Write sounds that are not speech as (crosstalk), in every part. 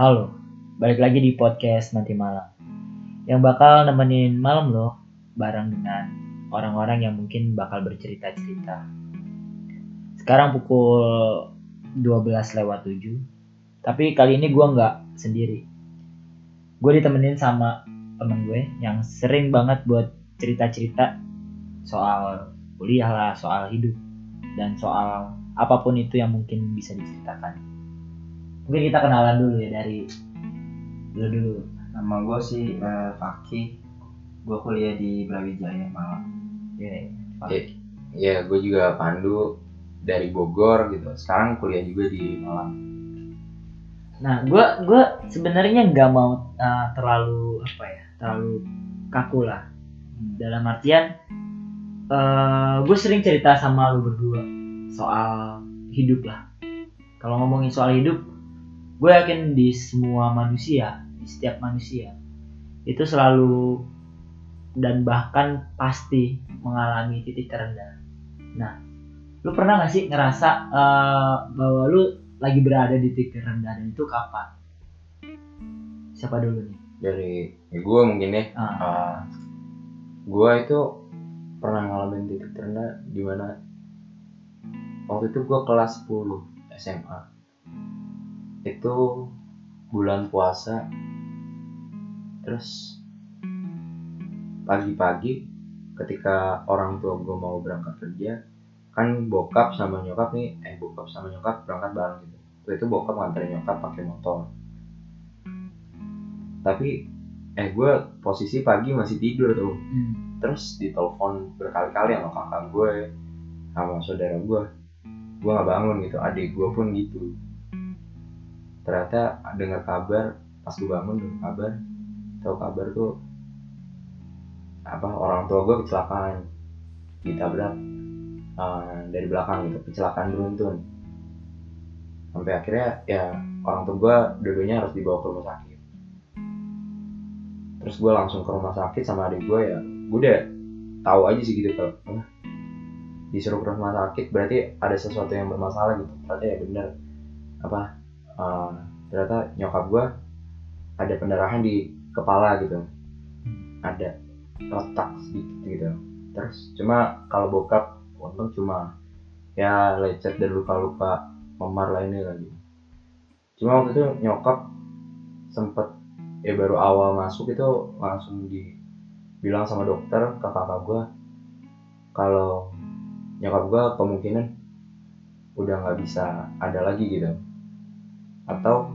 Halo, balik lagi di podcast nanti malam. Yang bakal nemenin malam lo bareng dengan orang-orang yang mungkin bakal bercerita-cerita. Sekarang pukul 12 lewat 7. Tapi kali ini gue nggak sendiri. Gue ditemenin sama temen gue yang sering banget buat cerita-cerita soal kuliah lah, soal hidup, dan soal apa pun itu yang mungkin bisa diceritakan. Mungkin kita kenalan dulu ya dari dulu dulu. Nama gue sih eh, Faki. Gue kuliah di Brawijaya Malang. Ya, Faki. Ya, gue juga Pandu dari Bogor gitu. Sekarang kuliah juga di Malang. Nah, gue gua sebenarnya nggak mau uh, terlalu apa ya, terlalu kaku lah. Dalam artian, uh, gue sering cerita sama lu berdua soal hidup lah. Kalau ngomongin soal hidup, gue yakin di semua manusia, di setiap manusia itu selalu dan bahkan pasti mengalami titik terendah. Nah, lu pernah gak sih ngerasa uh, bahwa lu lagi berada di titik terendah dan itu kapan? Siapa dulu nih? Dari ya gue mungkin ya. Ah, Uh, gue itu pernah ngalamin titik terendah di mana waktu itu gue kelas 10 SMA. Itu bulan puasa. Terus pagi-pagi ketika orang tua gue mau berangkat kerja kan bokap sama nyokap nih eh bokap sama nyokap berangkat bareng gitu. Waktu itu bokap nganterin nyokap pakai motor. Tapi eh gue posisi pagi masih tidur tuh. Hmm. terus ditelepon berkali-kali sama kakak gue sama saudara gue gue nggak bangun gitu adik gue pun gitu ternyata dengar kabar pas gue bangun dengar kabar tahu kabar tuh apa orang tua gue kecelakaan. Ditabrak uh, dari belakang gitu kecelakaan beruntun. Sampai akhirnya ya orang tua gue dua-duanya harus dibawa ke rumah sakit. Terus gue langsung ke rumah sakit sama adik gue ya gue udah tahu aja sih gitu kalau "Wah, disuruh ke rumah sakit berarti ada sesuatu yang bermasalah gitu. Ternyata ya bener. Apa ternyata nyokap gue ada pendarahan di kepala gitu. Ada retak sedikit gitu. Terus cuma kalau bokap untung cuma ya lecet dan luka-luka memar lainnya lagi cuma waktu itu nyokap sempet ya baru awal masuk itu langsung dibilang sama dokter ke kakak gue kalau nyokap gue kemungkinan udah nggak bisa ada lagi gitu atau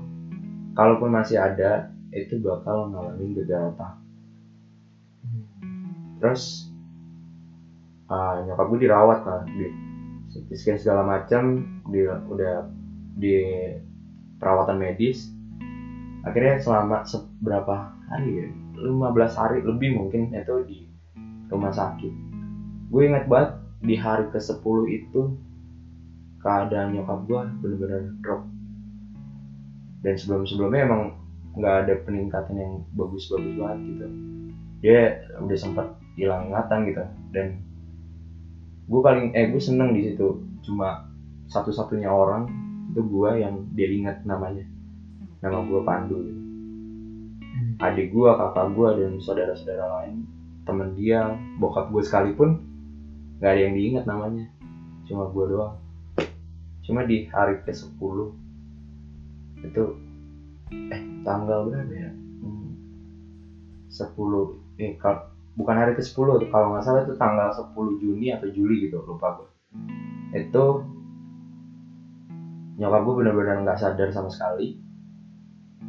kalaupun masih ada itu bakal ngalamin gagal otak. Terus uh, nyokap gue dirawat lah di scan segala macam di udah di perawatan medis. Akhirnya selama seberapa hari ya? 15 hari lebih mungkin itu di rumah sakit. Gue ingat banget di hari ke 10 itu keadaan nyokap gue bener-bener drop dan sebelum-sebelumnya emang nggak ada peningkatan yang bagus-bagus banget gitu. Dia udah sempat hilang ingatan gitu. Dan gue paling eh gue seneng di situ. Cuma satu-satunya orang itu gue yang dia ingat namanya. Nama gue Pandu gitu. adik gue kakak gue dan saudara-saudara lain temen dia bokap gue sekalipun nggak ada yang diingat namanya. Cuma gue doang. Cuma di hari ke 10 itu eh tanggal berapa ya? Hmm, 10 eh kalau bukan hari ke 10 kalau nggak salah itu tanggal 10 Juni atau Juli gitu lupa gue itu nyokap gue benar-benar nggak sadar sama sekali.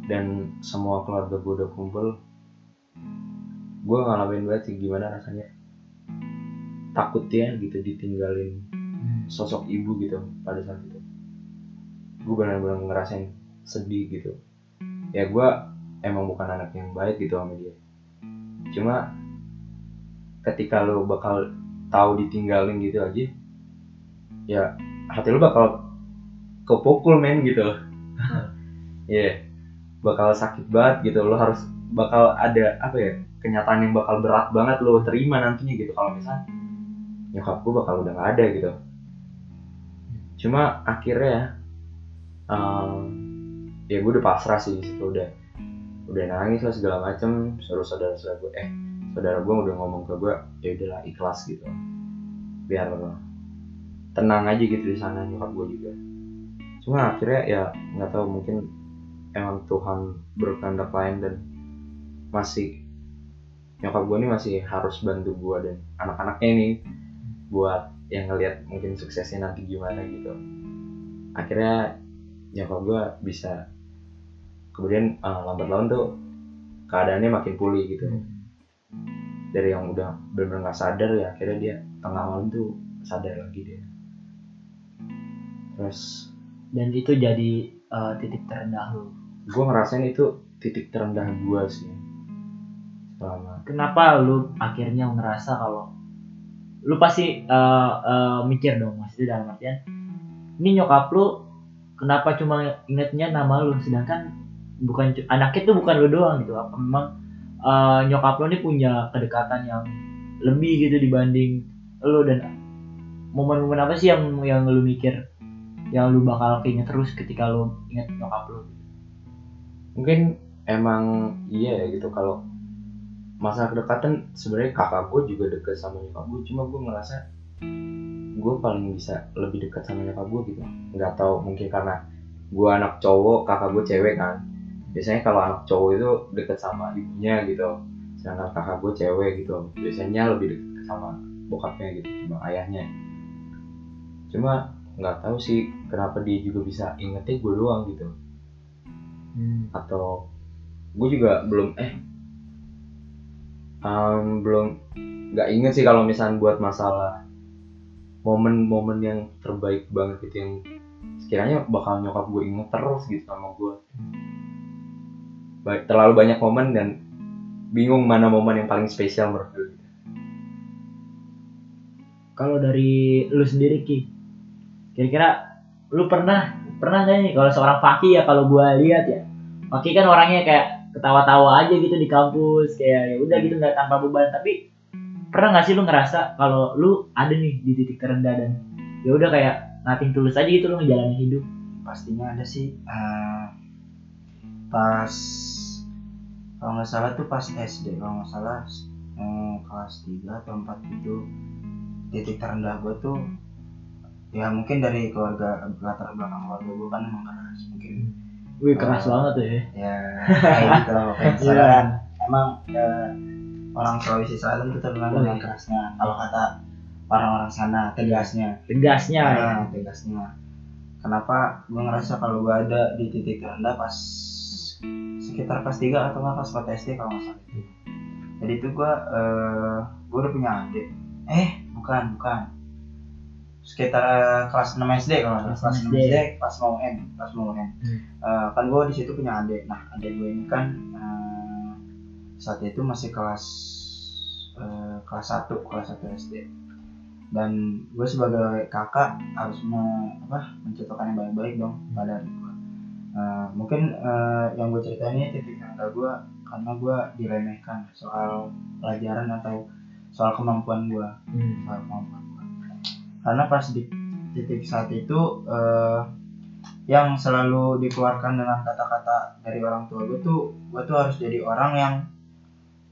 Dan semua keluarga gue udah kumpul. Gue ngalamin banget sih gimana rasanya. Takut ya gitu ditinggalin sosok ibu gitu pada saat itu. Gue benar-benar ngerasain sedih gitu. Ya gue emang bukan anak yang baik gitu sama dia. Cuma ketika lo bakal tahu ditinggalin gitu aja ya hati lo bakal kepukul men gitu. (laughs) Ya bakal sakit banget gitu. Lo harus bakal ada apa ya kenyataan yang bakal berat banget lo terima nantinya gitu. Kalau misalnya nyokap gue bakal udah gak ada gitu. Cuma akhirnya um, ya gue udah pasrah sih situ udah udah nangis lah segala macem. Suruh saudara-saudara gue eh saudara gue udah ngomong ke gue ya udahlah ikhlas gitu. Biar tenang aja gitu di sana nyokap gue juga. Cuma akhirnya ya nggak tahu mungkin emang Tuhan berkehendak lain dan masih nyokap gue nih masih harus bantu gue dan anak-anaknya ini buat yang ngelihat mungkin suksesnya nanti gimana gitu. Akhirnya nyokap gue bisa kemudian uh, lambat laun tuh keadaannya makin pulih gitu. Dari yang udah benar-benar nggak sadar ya akhirnya dia tengah malam tuh sadar lagi dia. Terus dan itu jadi uh, titik terendah lu? gue ngerasain itu titik terendah gue sih. Selama kenapa lu akhirnya ngerasa kalau lu pasti uh, uh, mikir dong maksudnya dalam artian ini nyokap lu kenapa cuma ingetnya nama lu? Sedangkan bukan anaknya tuh bukan lu doang gitu. Apa memang uh, nyokap lu nih punya kedekatan yang lebih gitu dibanding lu dan momen-momen apa sih yang yang lu mikir yang lu bakal keinget terus ketika lu inget nyokap lu? Mungkin emang iya ya gitu. Kalau masalah kedekatan sebenarnya kakak gue juga deket sama nyokap gue cuma gue ngerasa gue paling bisa lebih dekat sama nyokap gue gitu. Nggak tahu mungkin karena gue anak cowok kakak gue cewek kan biasanya kalau anak cowok itu deket sama ibunya gitu sedangkan kakak gue cewek gitu. Biasanya lebih deket sama bokapnya gitu sama ayahnya. Cuma nggak tahu sih kenapa dia juga bisa ingetnya gue doang gitu. Hmm. atau gue juga belum eh em, belum nggak inget sih kalau misalnya buat masalah momen-momen yang terbaik banget gitu yang sekiranya bakal nyokap gue inget terus gitu sama gue. Baik, terlalu banyak momen dan bingung mana momen yang paling spesial menurut gue gitu. kalau dari lu sendiri ki kira-kira lu pernah pernah nggak nih kalau seorang Faki ya kalau gua lihat ya Faki kan orangnya kayak ketawa-tawa aja gitu di kampus kayak ya udah gitu nggak tanpa beban. Tapi pernah nggak sih lu ngerasa kalau lu ada nih di titik terendah dan ya udah kayak nating tulus aja gitu lu ngejalanin hidup? Pastinya ada sih. Eh, pas kalau nggak salah tuh pas SD kalau nggak salah eh, kelas 3 atau 4 itu titik terendah gue tuh ya mungkin dari keluarga latar belakang keluarga gue kan emang keras mungkin wih keras banget tuh ya ya kayak gitu (laughs) Iya. misalnya kan emang eh, orang Sulawesi Selatan tuh terkenal dengan kerasnya kalau kata orang-orang sana tegasnya tegasnya ya. Nah, tegasnya. Kenapa gue ngerasa kalau gue ada di titik terendah pas sekitar kelas 3 atau kelas 4 SD kalau nggak salah itu. Jadi itu gue eh gue udah punya adik. Eh bukan bukan. Sekitar eh, kelas 6 SD kalau nggak salah. Kelas kelas 6 SD. Kelas mau N kelas mau N. Hmm. Eh, kan gue di situ punya adik. Nah adik gue ini kan eh, saat itu masih kelas eh, kelas 1 kelas 1 SD dan gue sebagai kakak harus me, apa mencontohkan yang baik-baik dong pada adik gue Eh, mungkin eh, yang gue ceritain ini titik terendah gue karena gue diremehkan soal pelajaran atau soal kemampuan gue Hmm. soal kemampuan gue karena pas di titik saat itu eh, yang selalu dikeluarkan dengan kata-kata dari orang tua gue tuh gue tuh harus jadi orang yang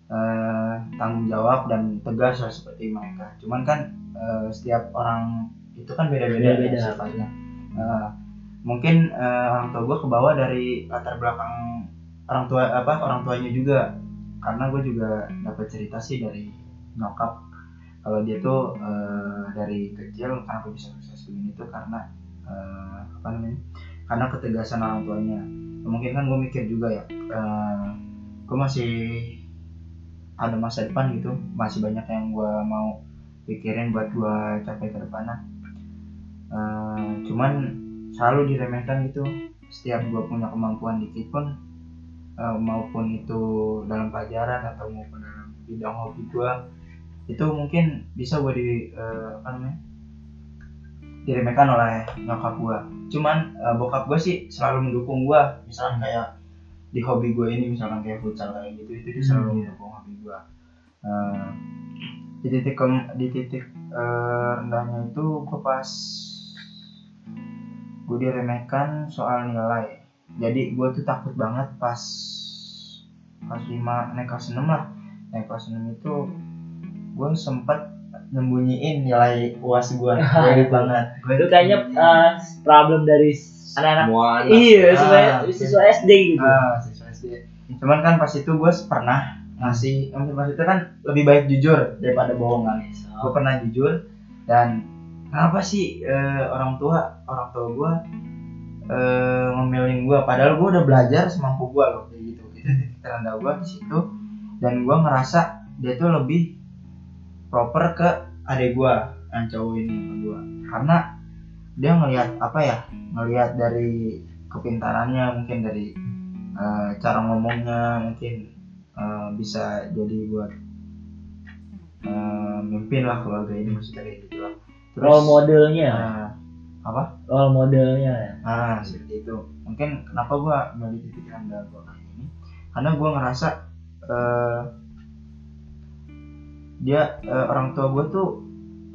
eh, tanggung jawab dan tegas lah seperti mereka cuman kan eh, setiap orang itu kan beda-beda ya sifatnya. Eh, mungkin eh, orang tua gue kebawa dari latar belakang orang tua apa orang tuanya juga. Karena gue juga dapat cerita sih dari nyokap. Kalau dia tuh eh, dari kecil kenapa bisa sukses begini tuh karena eh, apa namanya karena ketegasan orang tuanya. Mungkin kan gue mikir juga ya eh, gue masih ada masa depan gitu. Masih banyak yang gue mau pikirin buat gue capai ke depannya. Eh, cuman selalu diremehkan gitu. Setiap gue punya kemampuan dikit pun eh, maupun itu dalam pelajaran atau maupun dalam bidang hobi gue itu mungkin bisa gue di eh, apa namanya diremehkan oleh nyokap gue cuman eh, bokap gue sih selalu mendukung gue misalkan kayak di hobi gue ini misalkan kayak futsal kayak gitu itu dia selalu Hmm. mendukung hobi gue Eh, di titik di titik eh, rendahnya itu gue pas gue diremehkan soal nilai. Jadi gue tuh takut banget pas pas lima naik kelas 6 lah. Naik kelas 6 itu gue sempet nyembunyiin nilai uas gue (laughs) gue inget banget. Gue itu kayaknya uh, problem dari anak-anak. Anak. Iya siswa Ah, siswa SD gitu. Ah siswa SD cuman kan pas itu gue pernah ngasih pas itu kan lebih baik jujur daripada bohong kan gue pernah jujur dan kenapa sih eh, orang tua orang tua gue eh, memilih gue padahal gue udah belajar semampu gue loh kayak gitu. Itu titik terendah gue di situ. Dan gue ngerasa dia tuh lebih proper ke adik gue yang cowok ini ke gue karena dia ngelihat apa ya ngelihat dari kepintarannya mungkin dari eh, cara ngomongnya mungkin eh, bisa jadi buat eh, mimpin lah keluarga ini maksudnya kayak gitu lah role modelnya eh, apa role modelnya Nah, seperti itu. Mungkin kenapa gua milih titik rendah gua kayak ini? Karena gua ngerasa eh, dia eh, orang tua gua tuh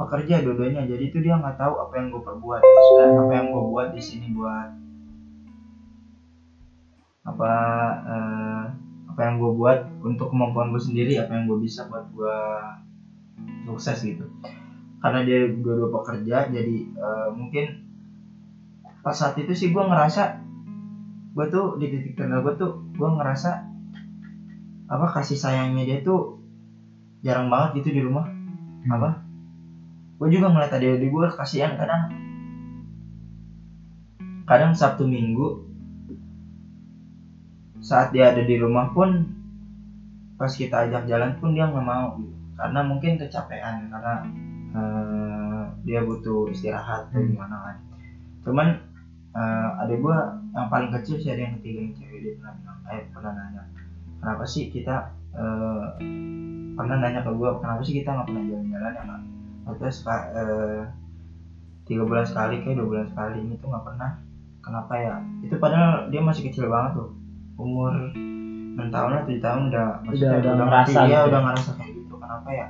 pekerja dua-duanya, jadi tuh dia nggak tahu apa yang gua perbuat. Maksudnya apa yang gua buat di sini buat apa eh, apa yang gua buat untuk kemampuan gua sendiri, apa yang gua bisa buat gua sukses gitu. Karena dia dua-dua pekerja, jadi eh, mungkin pas saat itu sih gue ngerasa gue tuh di titik terendah gue tuh gue ngerasa apa kasih sayangnya dia tuh jarang banget gitu di rumah. Apa? Gue juga ngeliat adik adik gue kasihan kadang. Kadang sabtu minggu saat dia ada di rumah pun pas kita ajak jalan pun dia nggak mau gitu. karena mungkin kecapean karena eh, dia butuh istirahat atau Hmm. gimana kan cuman eh adik gua yang paling kecil sih ada yang ketiga yang cewek dia pernah bilang eh pernah nanya kenapa sih kita eh, pernah nanya ke gua kenapa sih kita nggak pernah jalan-jalan ya kak Maksudnya suka tiga bulan sekali kayak dua bulan sekali ini tuh nggak pernah kenapa ya itu padahal dia masih kecil banget tuh umur 6 tahun atau 7 tahun udah maksudnya udah ngerti, ngerasa dia gitu. udah ngerasa kayak gitu kenapa ya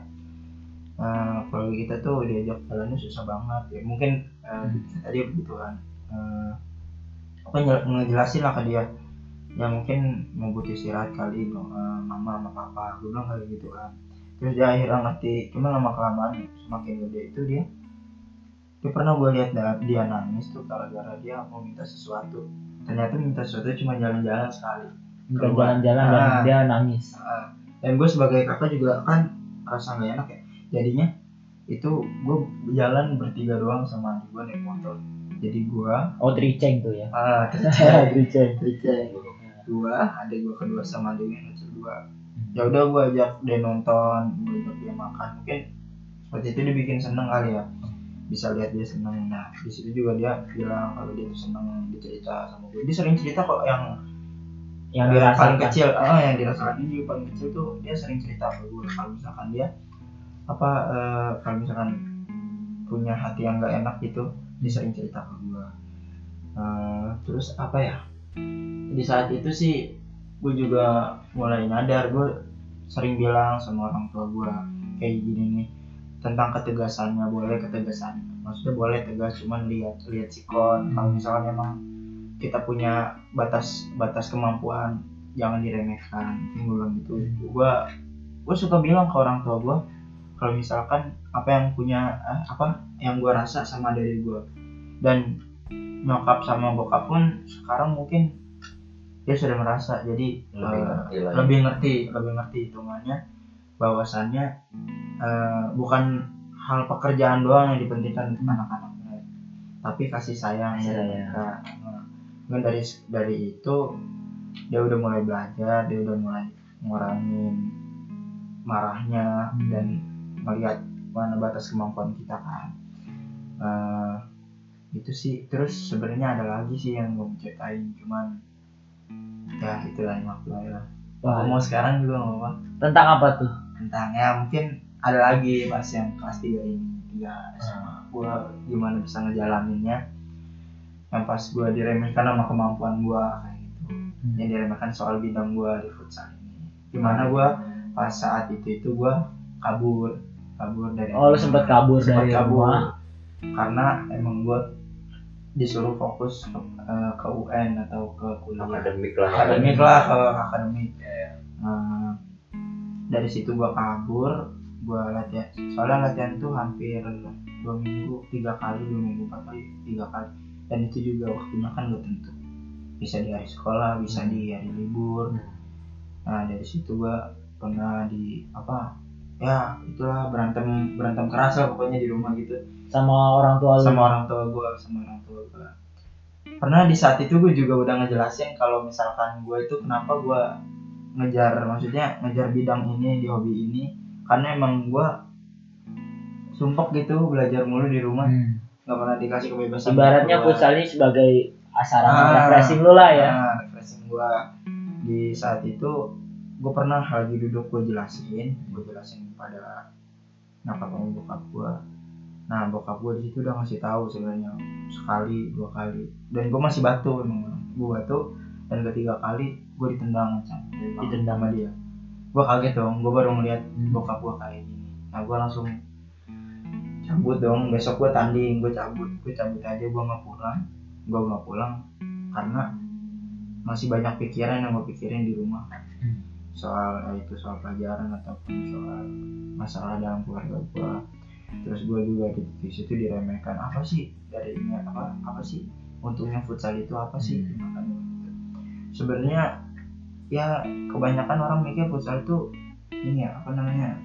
Eh, keluarga kita tuh diajak jalannya susah banget. Ya mungkin eh, tadi begitu kan. Eh, apa ngejelasin lah ke dia. Ya mungkin mau butuh istirahat kali eh, mama sama papa. Gue bilang kayak gitu kan. Terus dia akhirnya ngerti. Cuma lama kelamaan semakin gede itu dia dia pernah gue lihat dia nangis tuh gara-gara dia mau minta sesuatu. Ternyata minta sesuatu cuma jalan-jalan sekali. Minta jalan-jalan dan Ah. dia nangis. Nah, dan gue sebagai kakak juga kan rasa nggak enak ya jadinya itu gue jalan bertiga doang sama adik gue naik motor. Jadi gue oh triceng tuh ya? Ah tercek triceng tercek gue adik gue kedua sama adik yang kecil dua. Ya udah gue ajak dia nonton gue ajak dia makan. Mungkin seperti itu dia bikin seneng kali ya. Bisa lihat dia seneng. Nah di situ juga dia bilang kalau dia seneng dicerita sama gue dia sering cerita kok yang yang Eh, dirasakan. paling kecil. Ah yang dirasakan. Dia juga paling kecil tuh dia sering cerita ke gue kalau misalkan dia apa eh, kalau misalkan punya hati yang gak enak gitu dia sering cerita ke gue Eh, terus apa ya di saat itu sih gue juga mulai nyadar gue sering bilang sama orang tua gue kayak gini nih tentang ketegasannya boleh ketegasan. Maksudnya boleh tegas cuman lihat lihat sikon kalau misalkan emang kita punya batas batas kemampuan jangan diremehkan. Gue bilang gitu. Gue gue suka bilang ke orang tua gue kalau misalkan apa yang punya eh, apa yang gue rasa sama dari gue dan nyokap sama bokap pun sekarang mungkin dia sudah merasa jadi lebih eh, ngerti lah ya. lebih ngerti lebih ngerti hitungannya bahwasannya eh, bukan hal pekerjaan doang yang dipentingkan untuk anak-anaknya tapi kasih sayang Kasih dari mereka. Nah, dari dari itu dia udah mulai belajar dia udah mulai ngurangin marahnya Hmm. dan melihat mana batas kemampuan kita kan. Eh, itu sih. Terus sebenarnya ada lagi sih yang gue mau ceritain cuman ya itulah yang waktu lah. Wah, mau sekarang juga nggak apa tentang apa tuh? Tentang ya mungkin ada lagi pas yang kelas tiga ini tiga SMA gue gimana bisa ngejalaninnya. Yang pas gue diremehkan sama kemampuan gue kayak gitu. Yang diremehkan soal bidang gue di futsal ini. Gimana gue pas saat itu itu gue kabur kabur dari oh lu sempet kabur Sempet dari kabur. rumah? Karena emang gue disuruh fokus ke, eh, ke UN atau ke kuliah. Akademik lah. Akademik lah ke akademik. Nah, dari situ gua kabur gua latihan. Soalnya latihan tuh hampir dua minggu tiga kali dua minggu empat kali tiga kali. Dan itu juga waktunya kan gak tentu. Bisa di hari sekolah bisa di hari libur. Nah dari situ gua pernah di apa ya itulah berantem berantem keras lah pokoknya di rumah gitu. Sama orang tua lu. Sama orang tua gue sama orang tua gue pernah di saat itu gue juga udah ngejelasin kalau misalkan gue itu kenapa gue ngejar maksudnya ngejar bidang ini di hobi ini. Karena emang gue sumpek gitu belajar mulu di rumah. Hmm. nggak pernah dikasih kebebasan ibaratnya futsal ini sebagai asaran Ah, refreshing lu lah ya. Nah, refreshing gua. Di saat itu gue pernah lagi duduk gue jelasin gue jelasin pada nyokap sama bokap gue nah bokap gue di situ udah ngasih tahu sebenarnya sekali dua kali. Dan gue masih batu gue batu dan ketiga kali gue ditendang ditendang. sama dia. Gue kaget dong gue baru ngeliat bokap gue kayak gini. Nah gue langsung cabut dong. Besok gue tanding gue cabut. Gue cabut aja gue nggak pulang. Gue nggak pulang karena masih banyak pikiran yang gue pikirin di rumah. Hmm. Soal ya itu soal pelajaran ataupun soal masalah dalam keluarga gue terus gue juga di, di situ diremehkan apa sih dari ini? Apa apa sih untungnya futsal itu? Apa sih Hmm. makanya sebenarnya ya kebanyakan orang mikir futsal itu ini ya apa namanya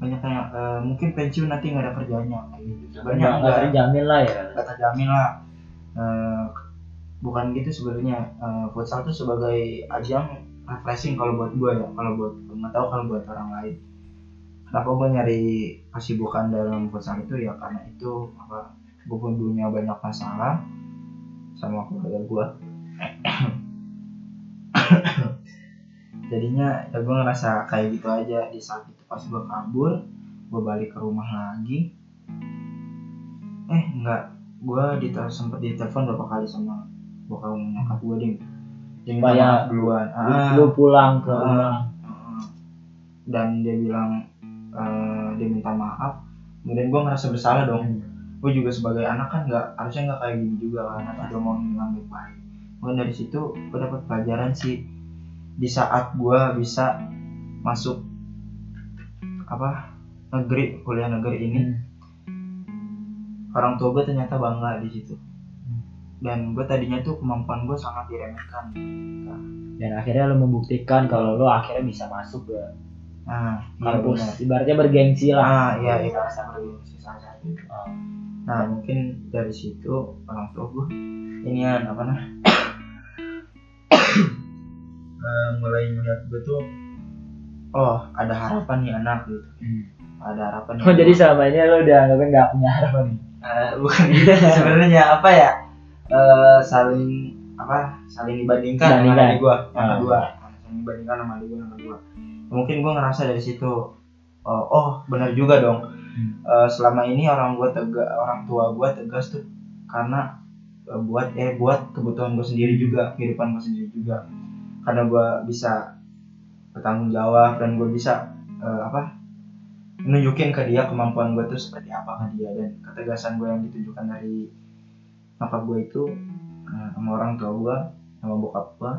banyak yang eh, mungkin pensiun nanti nggak ada kerjanya. Gitu sebenarnya nggak terjamin lah ya. Nggak terjamin lah. Eh, bukan gitu sebenarnya. Eh, futsal tuh sebagai ajang refreshing kalau buat gue ya kalau buat nggak tahu kalau buat orang lain. Kenapa gue nyari kesibukan dalam futsal itu? Ya karena itu apa gue punya banyak masalah sama keluarga gue (coughs) jadinya ya gue ngerasa kayak gitu aja. Di saat itu pas gue kabur gue balik ke rumah lagi. Eh enggak gue ditelepon sempet ditelepon berapa kali sama bokap nyokap gue ding minta Supaya maaf duluan. Ah, lu pulang ke Ah. rumah. Ah. dan dia bilang eh, dia minta maaf. Kemudian gue ngerasa bersalah dong. Gue juga sebagai anak kan nggak harusnya nggak kayak gini juga kan. Anak udah mau baik baik. Mungkin dari situ gue dapat pelajaran sih. Di saat gue bisa masuk apa negeri kuliah negeri ini Hmm. orang tua gue ternyata bangga di situ dan gue tadinya tuh kemampuan gue sangat diremehkan. Dan akhirnya lu membuktikan kalau lu akhirnya bisa masuk ke nah iya kampus. ibaratnya bergengsi lah. Ah iya iya rasa bergengsi satu Oh. nah mungkin dari situ orang tua gue inian apa nah (coughs) mulai melihat gue tuh oh ada harapan nih anak gitu. Hmm. ada harapan Oh jadi selama ini lu udah nggak punya harapan nih? Eh, bukan gitu (laughs) sebenarnya apa ya Eh, saling apa saling dibandingkan sama adik gua yang Ah. kedua saling dibandingkan sama adik gua yang kedua mungkin gua ngerasa dari situ oh, oh benar juga dong. Hmm. Eh, selama ini orang gua tegas orang tua gua tegas tuh karena eh, buat eh buat kebutuhan gua sendiri juga kehidupan gua sendiri juga. Karena gua bisa bertanggung jawab dan gua bisa eh, apa nunjukin ke dia kemampuan gue tuh seperti apa ke dia dan ketegasan gue yang ditujukan dari nyokap gue itu eh, sama orang tua gue sama bokap gue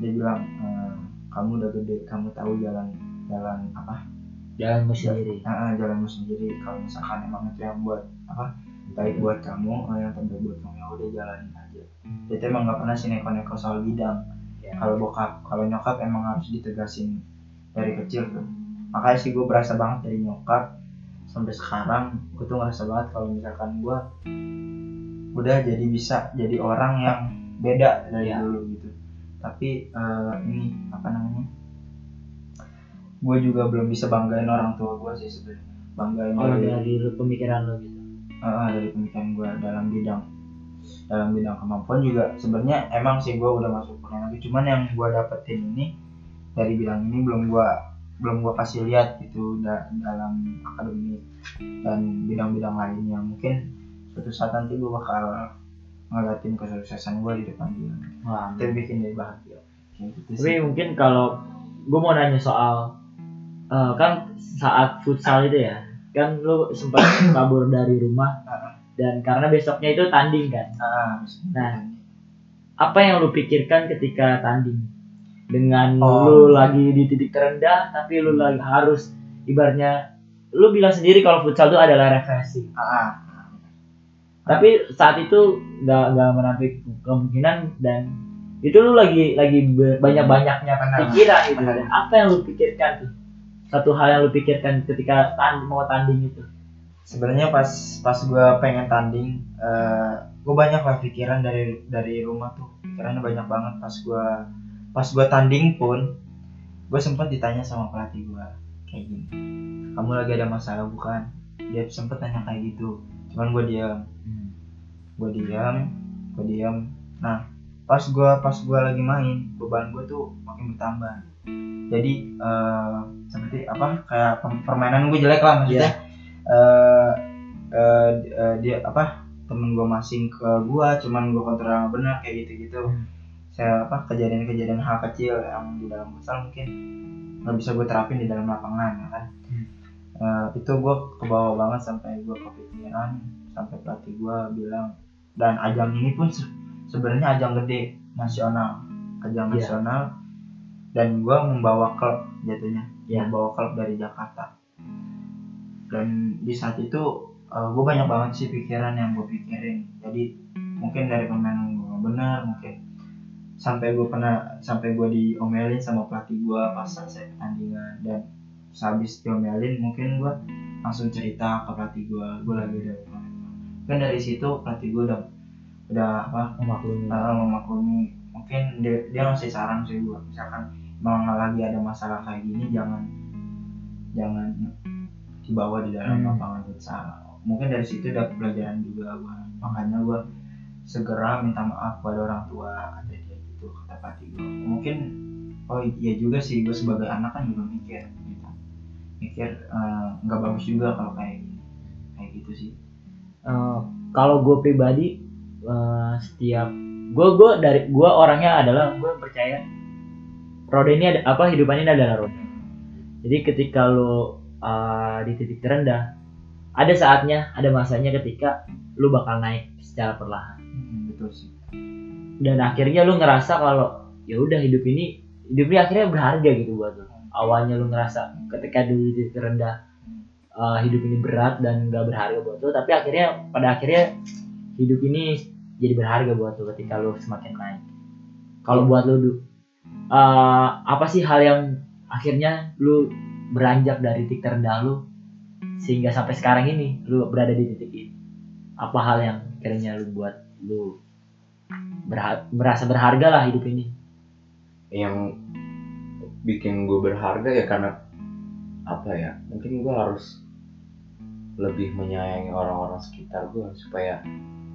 dia bilang eh, kamu udah gede kamu tahu jalan jalan apa? Jalanmu sendiri. Ah, jalanmu sendiri. Kalau misalkan emang itu yang buat apa baik buat kamu eh, yang terbaik buat kamu ya udah jalanin aja. Itu emang nggak pernah sih neko-neko soal bidang. Ya. kalau bokap kalau nyokap emang harus ditegasin dari kecil tuh. Makanya sih gue berasa banget dari nyokap sampai sekarang gue tuh ngerasa banget kalau misalkan gue udah jadi bisa jadi orang yang beda dari Ya. dulu gitu. Tapi eh, ini apa namanya? Gue juga belum bisa banggain orang tua gue sih sebenarnya. Banggain Oh dari dari pemikiran lu gitu. Ah, dari pemikiran gue dalam bidang dalam bidang kemampuan juga. Sebenarnya emang sih gue udah masuk kuliah lagi cuman yang gue dapetin ini dari bidang ini belum gue belum gue kasih lihat gitu da- dalam akademik dan bidang-bidang lainnya. Mungkin suatu saat nanti gue bakal ngeliatin kesuksesan gue di depan dia Wah. itu bikin dia bahagia kayak gitu Tapi sih mungkin kalau gue mau nanya soal eh, kan saat futsal itu ya kan lu sempat (coughs) kabur dari rumah Ah, dan karena besoknya itu tanding kan ah, Nah. apa yang lu pikirkan ketika tanding dengan Oh. lu lagi di titik terendah tapi lu lagi harus ibaratnya lu bilang sendiri kalau futsal itu adalah refreshing ah, ah. Tapi saat itu nggak nggak menampik kemungkinan dan itu lu lagi lagi banyak banyaknya pikiran gitu. dan apa yang lu pikirkan tuh? Satu hal yang lu pikirkan ketika tanding mau tanding itu? Sebenarnya pas pas gue pengen tanding gue banyak lah pikiran dari dari rumah tuh. Pikirannya banyak banget. Pas gue pas gue tanding pun gue sempat ditanya sama pelatih gue kayak gini. Kamu lagi ada masalah bukan? Dia sempet tanya kayak gitu. Cuman gue diam gue diam gue diam. Nah pas gue pas gue lagi main beban gue tuh makin bertambah. Jadi eh, seperti apa kayak permainan gue jelek lah maksudnya. Eh eh, eh, dia apa temen gue masing ke gue cuman gue kontrol benar kayak gitu gitu Hmm. saya apa kejadian-kejadian hal kecil yang di dalam futsal mungkin nggak bisa gue terapin di dalam lapangan ya kan? Hmm. Eh, itu gue kebawa banget sampai gue kepikiran sampai pelatih gue bilang dan ajang ini pun se- sebenarnya ajang gede nasional. Ajang Iya. nasional. Dan gue membawa klub jatuhnya. Iya. membawa klub dari Jakarta. Dan di saat itu gue banyak banget sih pikiran yang gue pikirin. Jadi mungkin dari pemain gue benar mungkin sampai gue pernah sampai gue diomelin sama pelatih gue pas selesai pertandingan. Dan sehabis diomelin mungkin gue langsung cerita ke pelatih gue gue lagi ada kan dari situ pelatih gue udah udah apa memaklumi. uh, memaklumi. Mungkin dia, dia ngasih saran sih gue misalkan memang lagi ada masalah kayak gini jangan jangan dibawa di dalam Hmm. lapangan futsal. Mungkin dari situ udah pelajaran juga gue makanya gue segera minta maaf pada orang tua kata dia gitu kata pelatih gue mungkin oh iya juga sih gue sebagai anak kan juga mikir gitu. Mikir eh, nggak bagus juga kalau kayak gini kayak gitu sih Eh, kalau gue pribadi eh, setiap gue gue dari gue orangnya adalah gue percaya roda ini ada apa hidupan ini adalah roda. Jadi ketika lo eh, di titik terendah ada saatnya ada masanya ketika lu bakal naik secara perlahan. Hmm, betul sih. Dan akhirnya lu ngerasa kalau ya udah hidup ini hidup ini akhirnya berharga gitu buat lu. Awalnya lu ngerasa ketika dulu di titik terendah uh, hidup ini berat dan gak berharga buat lu tapi akhirnya pada akhirnya hidup ini jadi berharga buat lu ketika lu semakin naik. Kalau buat Du, uh, apa sih hal yang akhirnya lu beranjak dari titik terendah lu sehingga sampai sekarang ini lu berada di titik ini? Apa hal yang akhirnya lu buat lu berha- merasa berharga lah hidup ini? Yang bikin gue berharga ya karena apa ya? Mungkin gue harus lebih menyayangi orang-orang sekitar gue supaya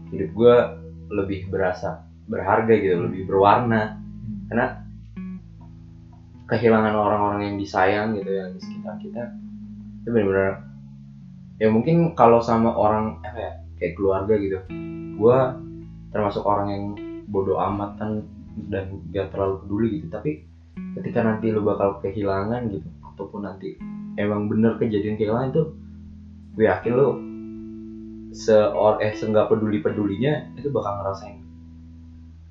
hidup gue lebih berasa berharga gitu lebih berwarna. Karena kehilangan orang-orang yang disayang gitu yang di sekitar kita itu benar-benar ya mungkin kalau sama orang apa ya kayak keluarga gitu gue termasuk orang yang bodoh amat kan dan gak terlalu peduli gitu. Tapi ketika nanti lu bakal kehilangan gitu ataupun nanti emang bener kejadian kehilangan itu gue yakin lu seor eh seenggak peduli pedulinya itu bakal ngerasain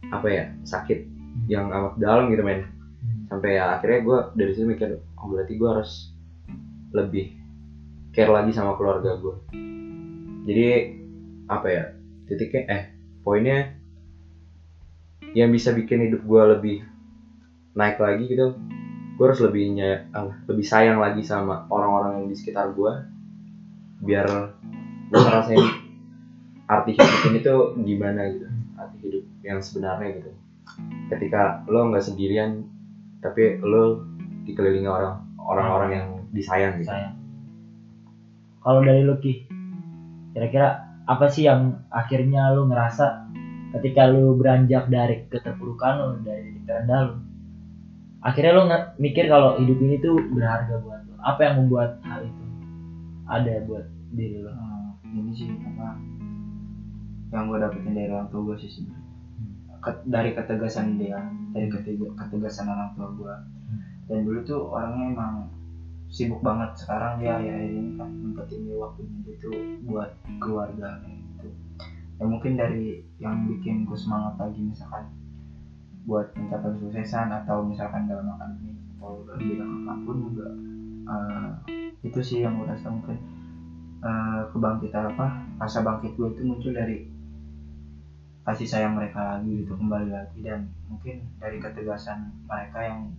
apa ya sakit yang amat dalam gitu men. Sampai ya akhirnya gue dari situ mikir oh berarti gue harus lebih care lagi sama keluarga gue jadi apa ya titiknya eh poinnya yang bisa bikin hidup gue lebih naik lagi gitu gue harus lebih ny- ah, lebih sayang lagi sama orang-orang yang di sekitar gue biar gue ngerasain arti hidup ini tuh gimana gitu arti hidup yang sebenarnya gitu. Ketika lo nggak sendirian tapi lo dikelilingi orang orang-orang yang disayang gitu. Sayang kalau dari Lucky kira-kira apa sih yang akhirnya lu ngerasa ketika lu beranjak dari keterpurukan lu dari terendah lu? Akhirnya nge- mikir kalau hidup ini tuh berharga buat lu. Apa yang membuat hal itu ada buat diri lu Eh, ini sih apa yang gue dapetin dari orang tua gue sih sebenarnya Ket- dari ketegasan dia dari ketega- ketegasan orang tua gue dan dulu tuh orangnya emang sibuk banget. Sekarang dia akhir-akhir ini kan nyempetin dia waktunya dia tuh buat keluarga kayak gitu. Ya mungkin dari yang bikin gue semangat lagi misalkan buat mencapai kesuksesan atau misalkan dalam itu sih yang gue rasa mungkin eh, kebangkitan apa rasa bangkit gue itu muncul dari kasih sayang mereka lagi gitu kembali lagi. Dan mungkin dari ketegasan mereka yang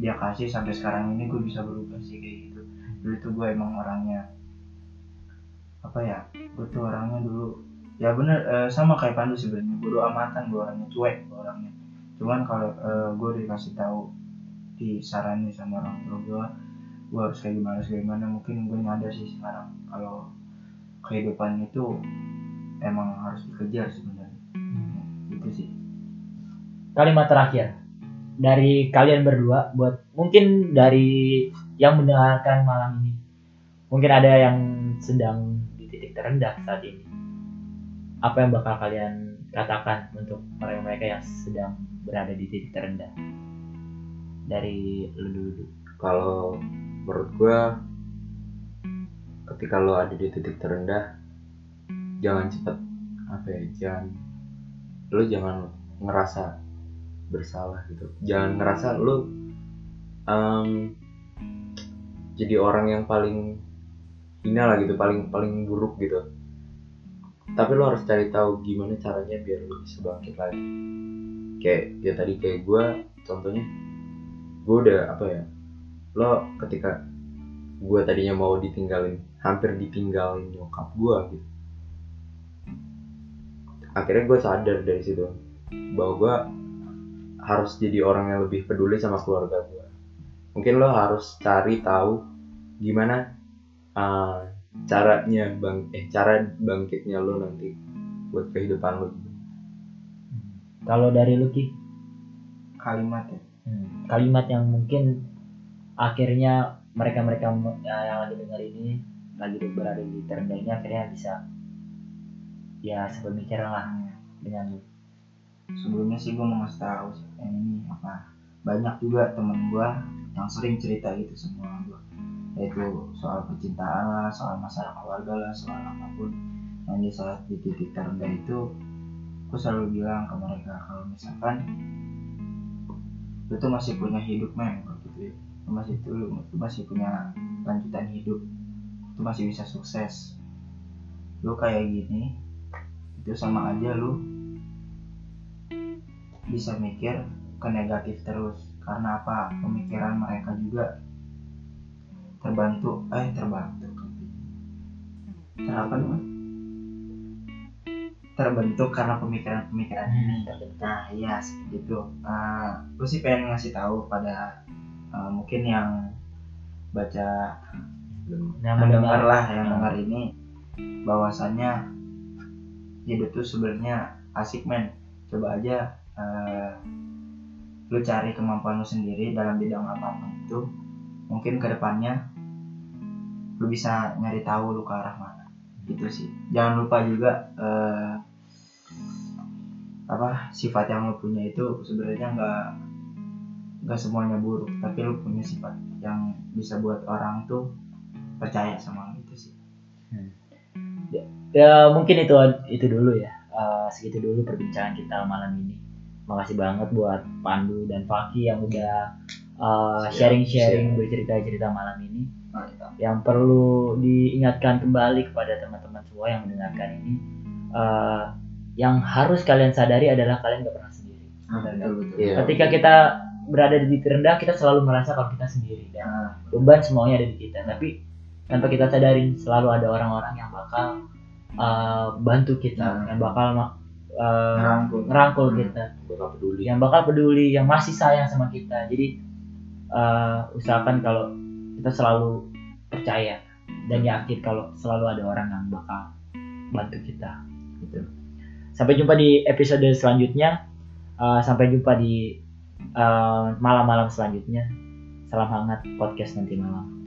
dia kasih sampai sekarang ini gue bisa berubah sih kayak gitu. Dulu tuh gue emang orangnya apa ya gue tuh orangnya dulu ya bener eh, sama kayak Pandu sebenarnya. Bodo amatan gue orangnya cuek gue orangnya. Cuman kalau eh, gue dikasih tahu disarani sama orang tua gue gue harus kayak gimana harus kayak gimana. Mungkin gue nyadar sih sekarang kalau kehidupan itu emang harus dikejar sebenarnya. Itu sih. Kalimat terakhir dari kalian berdua buat mungkin dari yang mendengarkan malam ini mungkin ada yang sedang di titik terendah saat ini. Apa yang bakal kalian katakan untuk mereka-mereka yang sedang berada di titik terendah? Dari lu dulu. Kalau menurut gue ketika lo ada di titik terendah jangan cepet apa ya jangan lo jangan ngerasa bersalah gitu. Jangan ngerasa lo em, jadi orang yang paling hina lah gitu paling paling buruk gitu. Tapi lo harus cari tahu gimana caranya biar lo bisa bangkit lagi. Kayak ya tadi kayak gue contohnya gue udah apa ya lo ketika gue tadinya mau ditinggalin hampir ditinggalin nyokap gue gitu. Akhirnya gue sadar dari situ bahwa gue harus jadi orang yang lebih peduli sama keluarga gue mungkin lo harus cari tahu gimana uh, caranya bang eh cara bangkitnya lo nanti buat kehidupan lo. Kalau dari lu Ki? Kalimat ya. Hmm, kalimat yang mungkin akhirnya mereka-mereka ya, yang lagi dengar ini lagi berada di terendah ini akhirnya bisa ya sepemikiran lah dengan lu. sebelumnya sih gue mau ngasih tahu yang ini apa banyak juga temen gue yang sering cerita gitu semua gue yaitu soal percintaan lah soal masalah keluarga lah soal apa pun yang di saat di titik terendah itu gue selalu bilang ke mereka kalau misalkan tuh masih punya hidup men lu masih tuh lu masih punya lanjutan hidup. Lu masih bisa sukses. Lu kayak gini itu sama aja lu bisa mikir ke negatif terus. Karena apa? Pemikiran mereka juga terbantu eh terbantu. Terapa namanya terbentuk karena pemikiran-pemikiran ini. Nah iya seperti itu. Uh, gue sih pengen ngasih tahu pada uh, mungkin yang baca yang mendengar lah yang dengar ini bahwasannya hidup tuh sebenarnya asik men. Coba aja eh, lu cari kemampuan lu sendiri dalam bidang apa pun itu mungkin ke depannya lu bisa nyari tahu lu ke arah mana. Gitu sih. Jangan lupa juga eh, apa sifat yang lu punya itu sebenarnya nggak nggak semuanya buruk tapi lu punya sifat yang bisa buat orang tuh percaya sama lu itu sih. Ya. Mungkin itu itu dulu ya. Eh, segitu dulu perbincangan kita malam ini. Makasih banget buat Pandu dan Faki yang udah eh, Siap, sharing-sharing bercerita-cerita malam ini. Mantap yang perlu diingatkan kembali kepada teman-teman semua yang mendengarkan ini eh, yang harus kalian sadari adalah kalian gak pernah sendiri. Betul betul. Iya. ketika kita berada di titik rendah kita selalu merasa kalau kita sendiri. Dan beban semuanya ada di kita. Tapi tanpa kita sadarin selalu ada orang-orang yang bakal uh, bantu kita Nah. yang bakal uh, ngerangkul. ngerangkul Hmm. kita. Bakal peduli. Yang bakal peduli yang masih sayang sama kita. Jadi uh, usahakan kalau kita selalu percaya dan yakin kalau selalu ada orang yang bakal bantu kita gitu. Sampai jumpa di episode selanjutnya. Uh, sampai jumpa di uh, malam-malam selanjutnya. Salam hangat podcast nanti malam